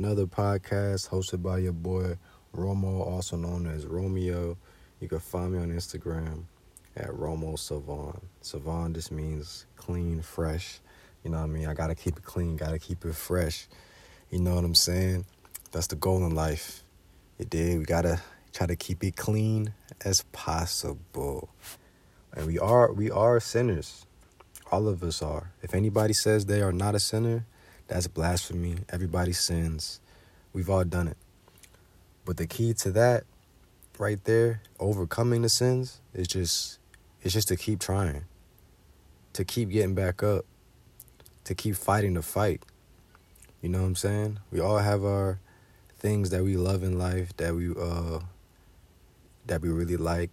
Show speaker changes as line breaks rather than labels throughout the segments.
another podcast hosted by your boy Romo, also known as Romeo. You can find me on Instagram at Romo Savon. Savon just means clean, fresh. You know what I mean? I gotta keep it clean, gotta keep it fresh. You know what I'm saying? That's the goal in life. You did. We gotta try to keep it clean as possible. And we are we are sinners. All of us are. If anybody says they are not a sinner, that's blasphemy. Everybody sins. We've all done it. But the key to that right there, overcoming the sins, is just it's just to keep trying. To keep getting back up. To keep fighting the fight. You know what I'm saying? We all have our things that we love in life that we uh that we really like.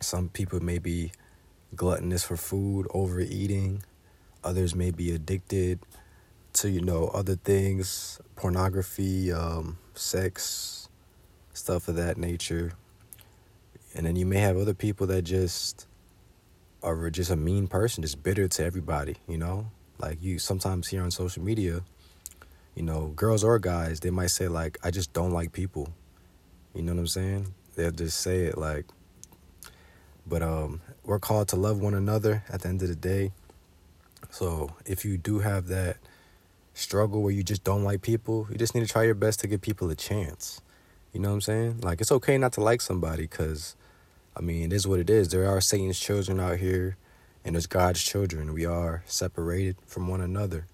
Some people may be gluttonous for food, overeating. Others may be addicted to, you know, other things, pornography, um, sex, stuff of that nature. And then you may have other people that just are just a mean person, just bitter to everybody, you know? Like you sometimes hear on social media, you know, girls or guys, they might say like, I just don't like people. You know what I'm saying? They'll just say it like but um we're called to love one another at the end of the day. So if you do have that struggle where you just don't like people, you just need to try your best to give people a chance. You know what I'm saying? Like it's okay not to like somebody because I mean, it is what it is. There are Satan's children out here and there's God's children. We are separated from one another.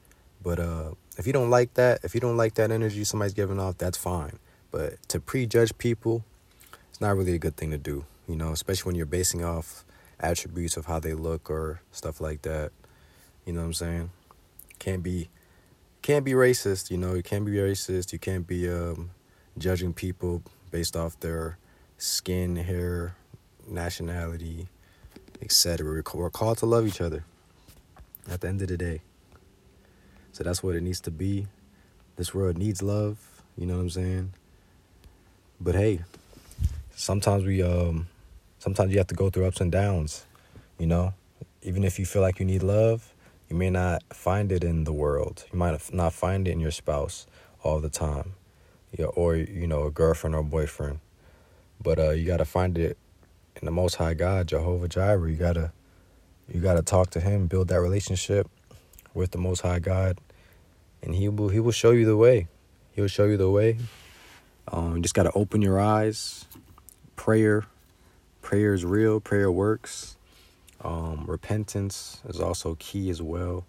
But uh if you don't like that, if you don't like that energy somebody's giving off, that's fine. But to prejudge people, it's not really a good thing to do, you know, especially when you're basing off attributes of how they look or stuff like that. You know what I'm saying? Can't be can't be racist, you know, you can't be racist, you can't be um, judging people based off their skin, hair, nationality, etc. We're called to love each other at the end of the day. So that's what it needs to be. This world needs love, you know what I'm saying? But hey, sometimes we um sometimes you have to go through ups and downs, you know? Even if you feel like you need love, you may not find it in the world. You might not find it in your spouse all the time. Yeah, or you know, a girlfriend or boyfriend. But uh you got to find it in the most high God, Jehovah Jireh. You got to you got to talk to him, build that relationship with the most high God, and he will he will show you the way. He'll show you the way. Um, you just got to open your eyes. Prayer, prayer is real. Prayer works. Um, repentance is also key as well,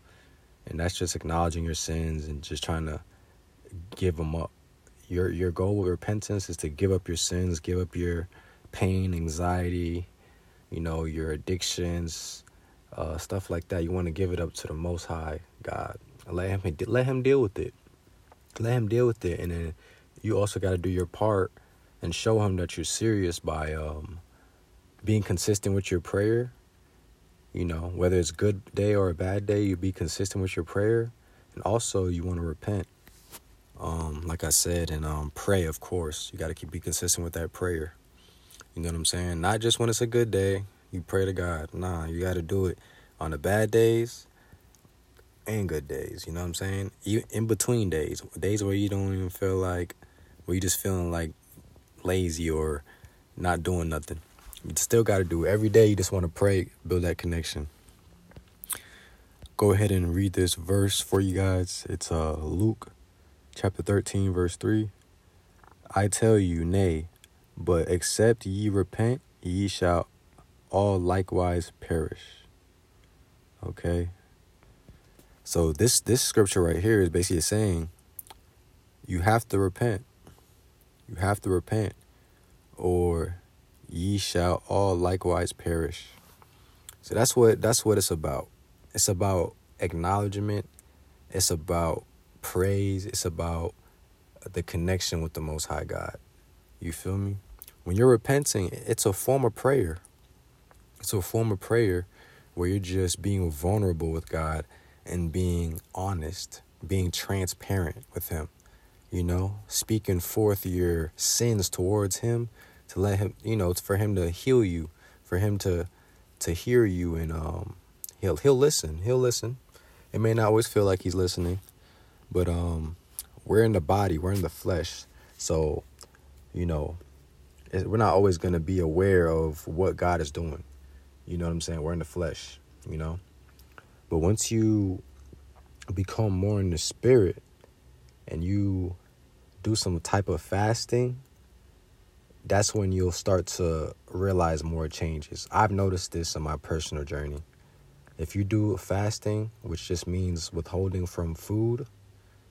and that's just acknowledging your sins and just trying to give them up. Your your goal with repentance is to give up your sins, give up your pain, anxiety, you know, your addictions, uh, stuff like that. You want to give it up to the Most High God. Let him let him deal with it. Let him deal with it, and then you also got to do your part and show him that you're serious by um, being consistent with your prayer. You know, whether it's good day or a bad day, you be consistent with your prayer, and also you want to repent. Um, like I said, and um, pray. Of course, you got to keep be consistent with that prayer. You know what I'm saying? Not just when it's a good day, you pray to God. Nah, you got to do it on the bad days and good days. You know what I'm saying? You in between days, days where you don't even feel like, where you just feeling like lazy or not doing nothing. You still got to do every day. You just want to pray, build that connection. Go ahead and read this verse for you guys. It's uh Luke, chapter thirteen, verse three. I tell you, nay, but except ye repent, ye shall all likewise perish. Okay, so this this scripture right here is basically saying you have to repent. You have to repent or ye shall all likewise perish. So that's what that's what it's about. It's about acknowledgement. It's about praise. It's about the connection with the most high God. You feel me? When you're repenting, it's a form of prayer. It's a form of prayer where you're just being vulnerable with God and being honest, being transparent with Him, you know, speaking forth your sins towards Him to let Him, you know, it's for Him to heal you, for Him to to hear you, and um, He'll He'll listen. He'll listen. It may not always feel like He's listening, but um, we're in the body, we're in the flesh. So, you know, we're not always going to be aware of what God is doing. You know what I'm saying? We're in the flesh, you know? But once you become more in the spirit and you do some type of fasting, that's when you'll start to realize more changes. I've noticed this in my personal journey. If you do fasting, which just means withholding from food,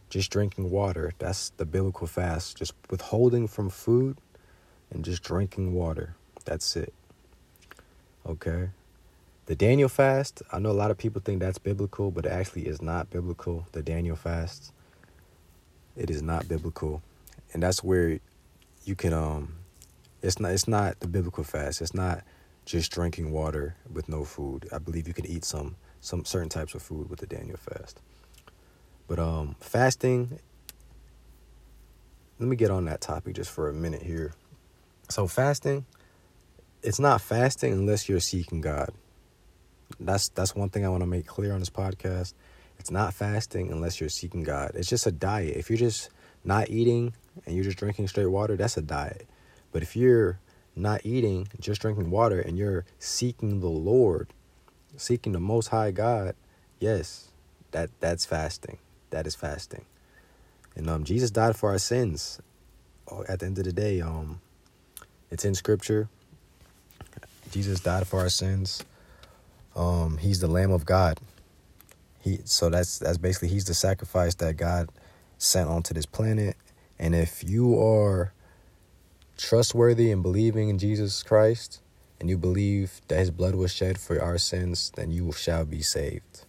just drinking water, that's the biblical fast. Just withholding from food and just drinking water. That's it. Okay? The Daniel fast, I know a lot of people think that's biblical, but it actually is not biblical. The Daniel fast, it is not biblical. And that's where you can um it's not it's not the biblical fast. It's not just drinking water with no food. I believe you can eat some some certain types of food with the Daniel fast. But um fasting let me get on that topic just for a minute here. So fasting, it's not fasting unless you're seeking God. That's that's one thing I want to make clear on this podcast. It's not fasting unless you're seeking God. It's just a diet. If you're just not eating and you're just drinking straight water, that's a diet. But if you're not eating, just drinking water, and you're seeking the Lord, seeking the Most High God, yes, that that's fasting. That is fasting. And um, Jesus died for our sins. Oh, at the end of the day, um, it's in Scripture. Jesus died for our sins. Um, he's the Lamb of God. He so that's that's basically he's the sacrifice that God sent onto this planet. And if you are trustworthy and believing in Jesus Christ, and you believe that his blood was shed for our sins, then you shall be saved.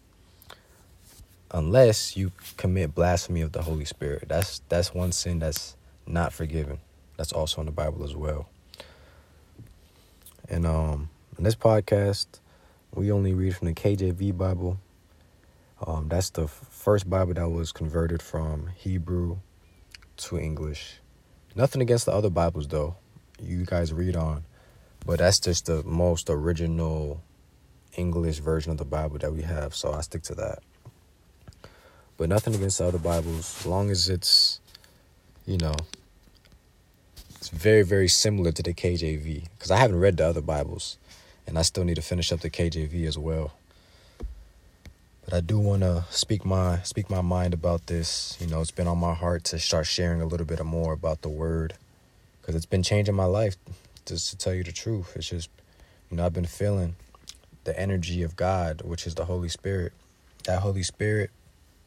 Unless you commit blasphemy of the Holy Spirit. That's that's one sin that's not forgiven. That's also in the Bible as well. And um in this podcast, we only read from the KJV Bible. Um, that's the first Bible that was converted from Hebrew to English. Nothing against the other Bibles though. You guys read on. But that's just the most original English version of the Bible that we have, so I stick to that. But nothing against the other Bibles, as long as it's, you know, it's very, very similar to the KJV. Because I haven't read the other Bibles, and I still need to finish up the KJV as well. But I do want to speak my speak my mind about this. You know, it's been on my heart to start sharing a little bit more about the word because it's been changing my life. Just to tell you the truth, it's just you know I've been feeling the energy of God, which is the Holy Spirit. That Holy Spirit,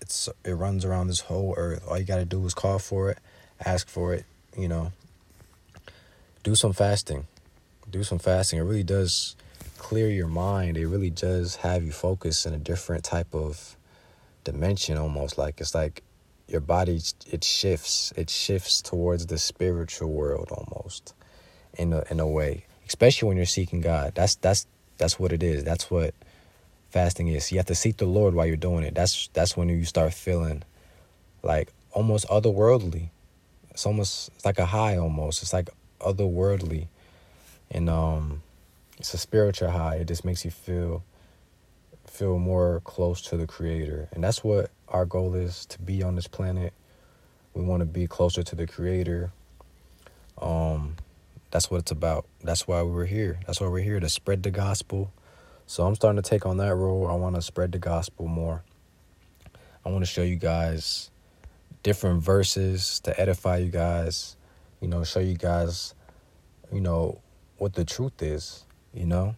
it's it runs around this whole earth. All you got to do is call for it, ask for it. You know, do some fasting, do some fasting. It really does clear your mind. It really does have you focus in a different type of dimension almost like it's like your body it shifts. It shifts towards the spiritual world almost in a in a way. Especially when you're seeking God. That's that's that's what it is. That's what fasting is. You have to seek the Lord while you're doing it. That's that's when you start feeling like almost otherworldly. It's almost it's like a high almost. It's like otherworldly. And um it's a spiritual high. It just makes you feel feel more close to the creator. And that's what our goal is to be on this planet. We want to be closer to the creator. Um that's what it's about. That's why we were here. That's why we're here to spread the gospel. So I'm starting to take on that role. I want to spread the gospel more. I want to show you guys different verses to edify you guys, you know, show you guys, you know, what the truth is. You know,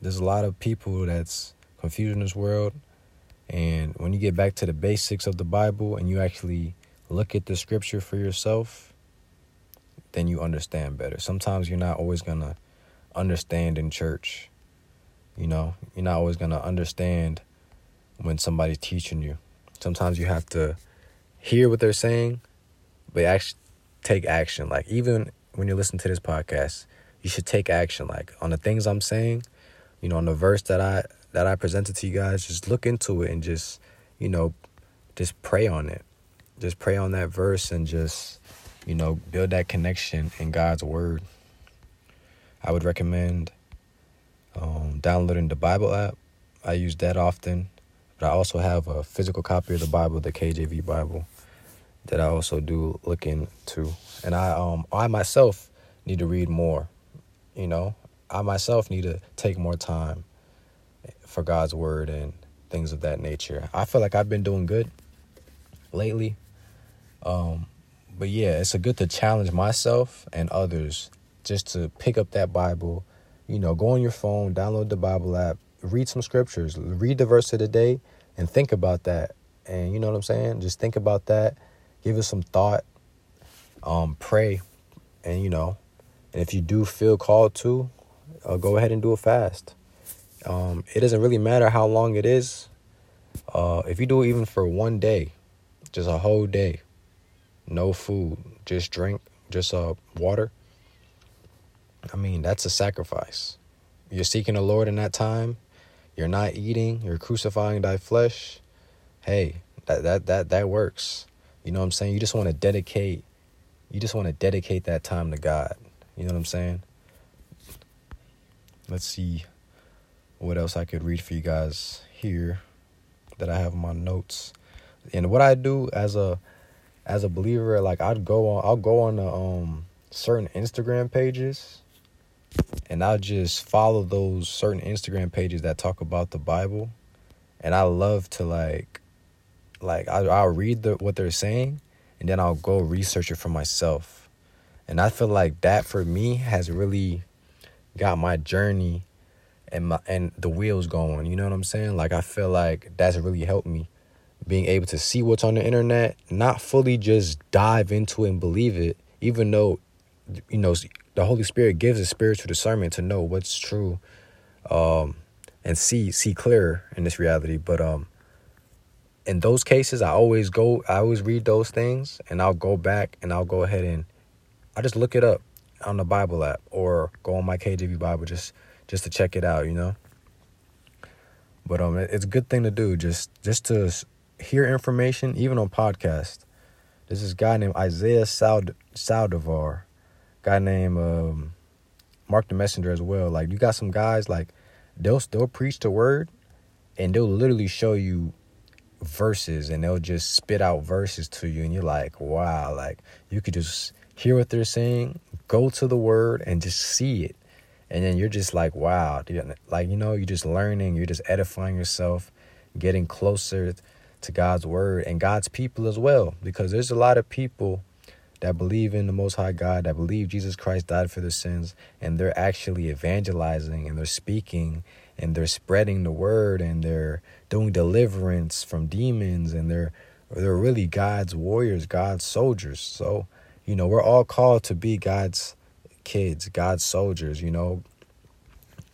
there's a lot of people that's confused in this world. And when you get back to the basics of the Bible and you actually look at the scripture for yourself, then you understand better. Sometimes you're not always going to understand in church. You know, you're not always going to understand when somebody's teaching you. Sometimes you have to hear what they're saying, but actually take action. Like, even when you listen to this podcast, you should take action like on the things I'm saying, you know, on the verse that I that I presented to you guys, just look into it and just, you know, just pray on it. Just pray on that verse and just, you know, build that connection in God's word. I would recommend um, downloading the Bible app. I use that often, but I also have a physical copy of the Bible, the KJV Bible, that I also do look into. And I um I myself need to read more. You know, I myself need to take more time for God's word and things of that nature. I feel like I've been doing good lately. Um but yeah, it's a good to challenge myself and others just to pick up that Bible, you know, go on your phone, download the Bible app, read some scriptures, read the verse of the day and think about that. And you know what I'm saying? Just think about that give it some thought, um, pray, and you know, and if you do feel called to, uh, go ahead and do a fast. Um, it doesn't really matter how long it is. Uh, if you do it even for one day, just a whole day, no food, just drink, just uh, water. I mean, that's a sacrifice. You're seeking the Lord in that time. You're not eating. You're crucifying thy flesh. Hey, that that that that works. You know what I'm saying? You just want to dedicate you just want to dedicate that time to God. You know what I'm saying? Let's see what else I could read for you guys here that I have my notes. And what I do as a as a believer, like I'd go on I'll go on the um certain Instagram pages and I'll just follow those certain Instagram pages that talk about the Bible. And I love to like like I, I'll read the, what they're saying and then I'll go research it for myself. And I feel like that for me has really got my journey and my and the wheels going. You know what I'm saying? Like I feel like that's really helped me being able to see what's on the internet, not fully just dive into it and believe it, even though you know the Holy Spirit gives a spiritual discernment to know what's true, um, and see see clearer in this reality. But um, in those cases, I always go, I always read those things and I'll go back and I'll go ahead and I just look it up on the Bible app or go on my KJV Bible just just to check it out, you know. But um, it's a good thing to do just just to hear information, even on podcast. There's this guy named Isaiah Sald- Saldivar, guy named um, Mark the Messenger as well. Like you got some guys like they'll they'll preach the word, and they'll literally show you verses and they'll just spit out verses to you and you're like wow like you could just hear what they're saying go to the word and just see it and then you're just like wow like you know you're just learning you're just edifying yourself getting closer to god's word and god's people as well because there's a lot of people that believe in the most high god that believe jesus christ died for their sins and they're actually evangelizing and they're speaking and they're spreading the word and they're doing deliverance from demons and they're they're really God's warriors, God's soldiers. So, you know, we're all called to be God's kids, God's soldiers, you know.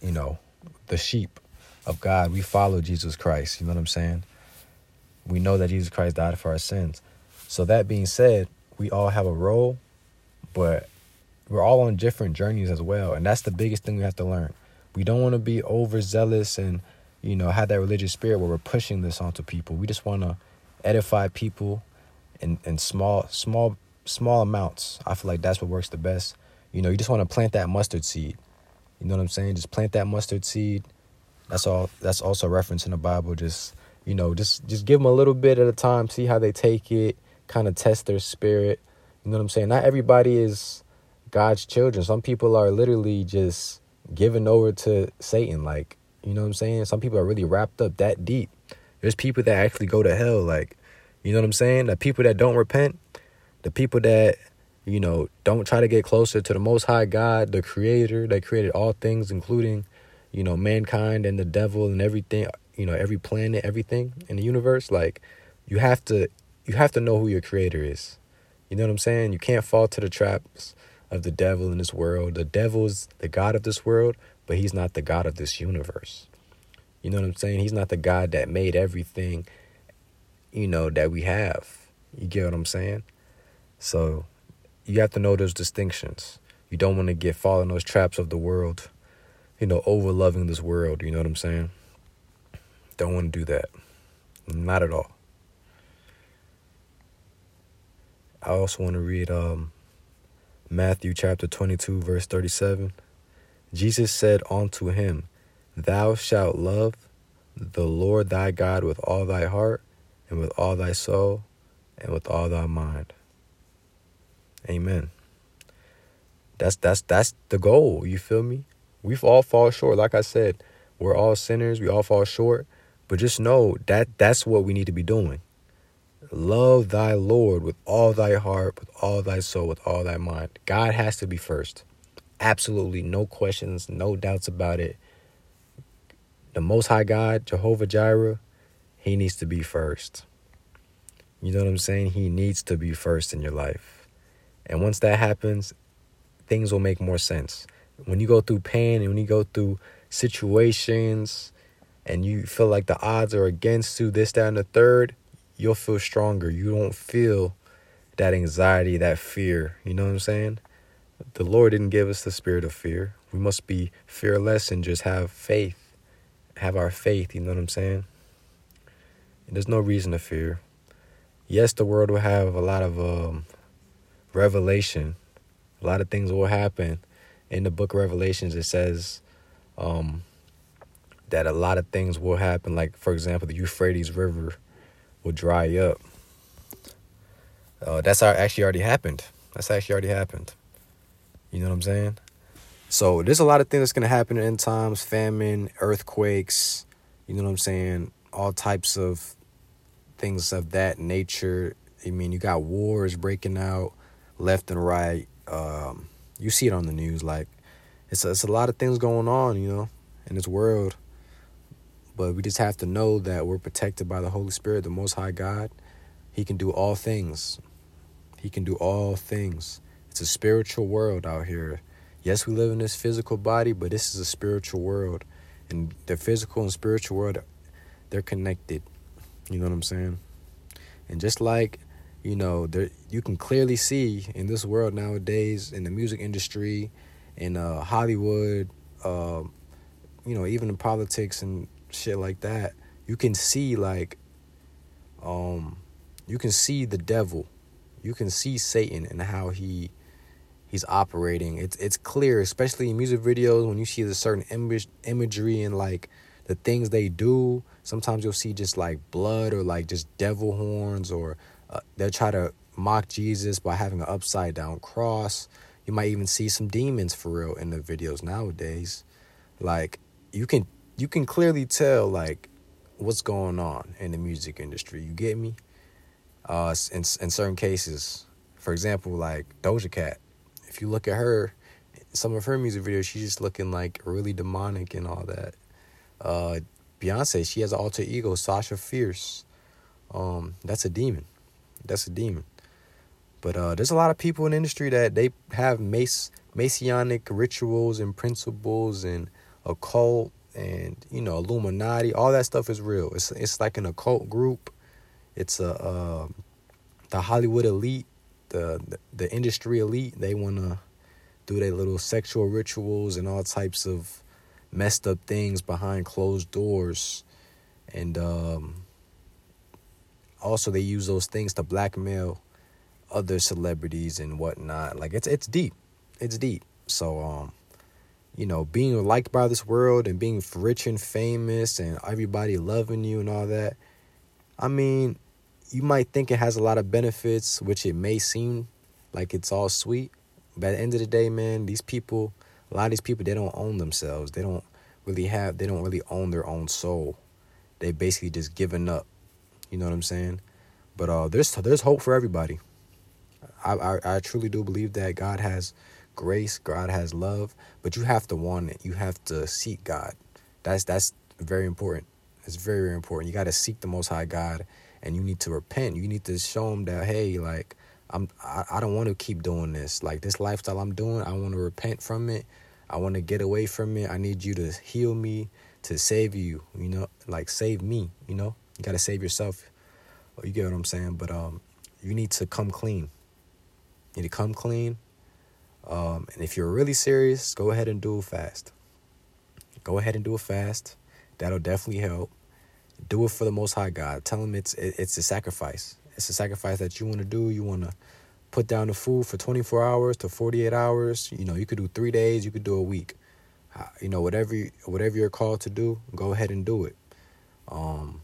You know, the sheep of God. We follow Jesus Christ, you know what I'm saying? We know that Jesus Christ died for our sins. So that being said, we all have a role, but we're all on different journeys as well, and that's the biggest thing we have to learn. We don't want to be overzealous and you know, have that religious spirit where we're pushing this onto people. We just want to edify people in, in small, small, small amounts. I feel like that's what works the best. You know, you just want to plant that mustard seed. You know what I'm saying? Just plant that mustard seed. That's all. That's also reference in the Bible. Just you know, just just give them a little bit at a time. See how they take it. Kind of test their spirit. You know what I'm saying? Not everybody is God's children. Some people are literally just given over to Satan. Like you know what I'm saying? Some people are really wrapped up that deep. There's people that actually go to hell. Like, you know what I'm saying? The people that don't repent, the people that, you know, don't try to get closer to the Most High God, the Creator that created all things, including, you know, mankind and the devil and everything, you know, every planet, everything in the universe. Like, you have to, you have to know who your Creator is. You know what I'm saying? You can't fall to the traps of the devil in this world. The devil's the God of this world but he's not the God of this universe. You know what I'm saying? He's not the God that made everything, you know, that we have. You get what I'm saying? So you have to know those distinctions. You don't want to get fall in those traps of the world, you know, over loving this world. You know what I'm saying? Don't want to do that. Not at all. I also want to read um, Matthew chapter 22, verse 37. Jesus said unto him, Thou shalt love the Lord thy God with all thy heart, and with all thy soul, and with all thy mind. Amen. That's that's that's the goal. You feel me? We've all fall short. Like I said, we're all sinners. We all fall short. But just know that that's what we need to be doing. Love thy Lord with all thy heart, with all thy soul, with all thy mind. God has to be first. Absolutely no questions, no doubts about it. The Most High God, Jehovah Jireh, He needs to be first. You know what I'm saying? He needs to be first in your life. And once that happens, things will make more sense. When you go through pain and when you go through situations and you feel like the odds are against you, this, that, and the third, you'll feel stronger. You don't feel that anxiety, that fear. You know what I'm saying? The Lord didn't give us the spirit of fear. We must be fearless and just have faith. Have our faith, you know what I'm saying? And there's no reason to fear. Yes, the world will have a lot of um, revelation. A lot of things will happen. In the book of Revelations, it says um, that a lot of things will happen. Like, for example, the Euphrates River will dry up. Uh, that's actually already happened. That's actually already happened. You know what I'm saying? So there's a lot of things that's gonna happen in times: famine, earthquakes. You know what I'm saying? All types of things of that nature. I mean, you got wars breaking out left and right. Um, you see it on the news. Like it's a, it's a lot of things going on. You know, in this world. But we just have to know that we're protected by the Holy Spirit, the Most High God. He can do all things. He can do all things. It's a spiritual world out here. Yes, we live in this physical body, but this is a spiritual world. And the physical and spiritual world, they're connected. You know what I'm saying? And just like, you know, there you can clearly see in this world nowadays, in the music industry, in uh, Hollywood, uh, you know, even in politics and shit like that, you can see like um you can see the devil. You can see Satan and how he he's operating. It's it's clear, especially in music videos when you see the certain image imagery and like the things they do. Sometimes you'll see just like blood or like just devil horns or uh, they'll try to mock Jesus by having an upside down cross. You might even see some demons for real in the videos nowadays. Like you can you can clearly tell like what's going on in the music industry. You get me? Uh, in in certain cases, for example, like Doja Cat. If you look at her, some of her music videos, she's just looking like really demonic and all that. Uh, Beyonce, she has an alter ego, Sasha Fierce. Um, that's a demon. That's a demon. But uh, there's a lot of people in the industry that they have mace messianic rituals and principles and occult and you know Illuminati, all that stuff is real. It's it's like an occult group. It's a uh, the Hollywood elite, the, the the industry elite. They wanna do their little sexual rituals and all types of messed up things behind closed doors, and um, also they use those things to blackmail other celebrities and whatnot. Like it's it's deep, it's deep. So um you know, being liked by this world and being rich and famous and everybody loving you and all that. I mean, you might think it has a lot of benefits, which it may seem like it's all sweet. But at the end of the day, man, these people, a lot of these people, they don't own themselves. They don't really have, they don't really own their own soul. They basically just giving up. You know what I'm saying? But uh, there's there's hope for everybody. I, I I truly do believe that God has grace, God has love, but you have to want it. You have to seek God. That's that's very important. It's very very important. You got to seek the Most High God, and you need to repent. You need to show Him that hey, like I'm I, I don't want to keep doing this. Like this lifestyle I'm doing, I want to repent from it. I want to get away from it. I need you to heal me, to save you. You know, like save me. You know, you got to save yourself. You get what I'm saying? But um, you need to come clean. You need to come clean um, and if you're really serious, go ahead and do a fast. Go ahead and do a fast. That'll definitely help. Do it for the Most High God. Tell him it's it's a sacrifice. It's a sacrifice that you want to do. You want to put down the food for 24 hours to 48 hours. You know, you could do three days. You could do a week. Uh, you know, whatever you, whatever you're called to do, go ahead and do it. Um,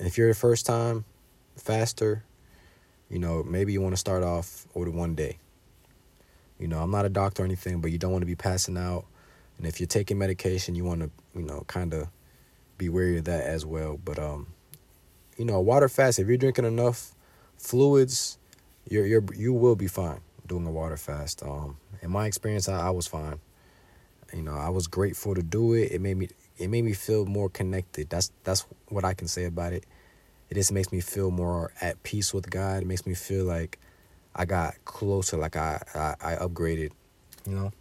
and if you're a first time faster, you know, maybe you want to start off with one day. You know, I'm not a doctor or anything, but you don't want to be passing out. And if you're taking medication, you want to, you know, kind of be wary of that as well. But um, you know, water fast. If you're drinking enough fluids, you're you're you will be fine doing a water fast. Um, in my experience, I, I was fine. You know, I was grateful to do it. It made me it made me feel more connected. That's that's what I can say about it it just makes me feel more at peace with God. It makes me feel like I got closer, like I I, I upgraded, you know.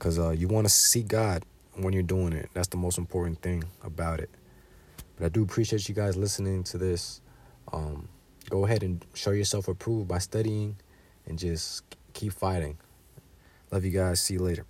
Cause uh, you want to see God when you're doing it. That's the most important thing about it. But I do appreciate you guys listening to this. Um, go ahead and show yourself approved by studying, and just keep fighting. Love you guys. See you later.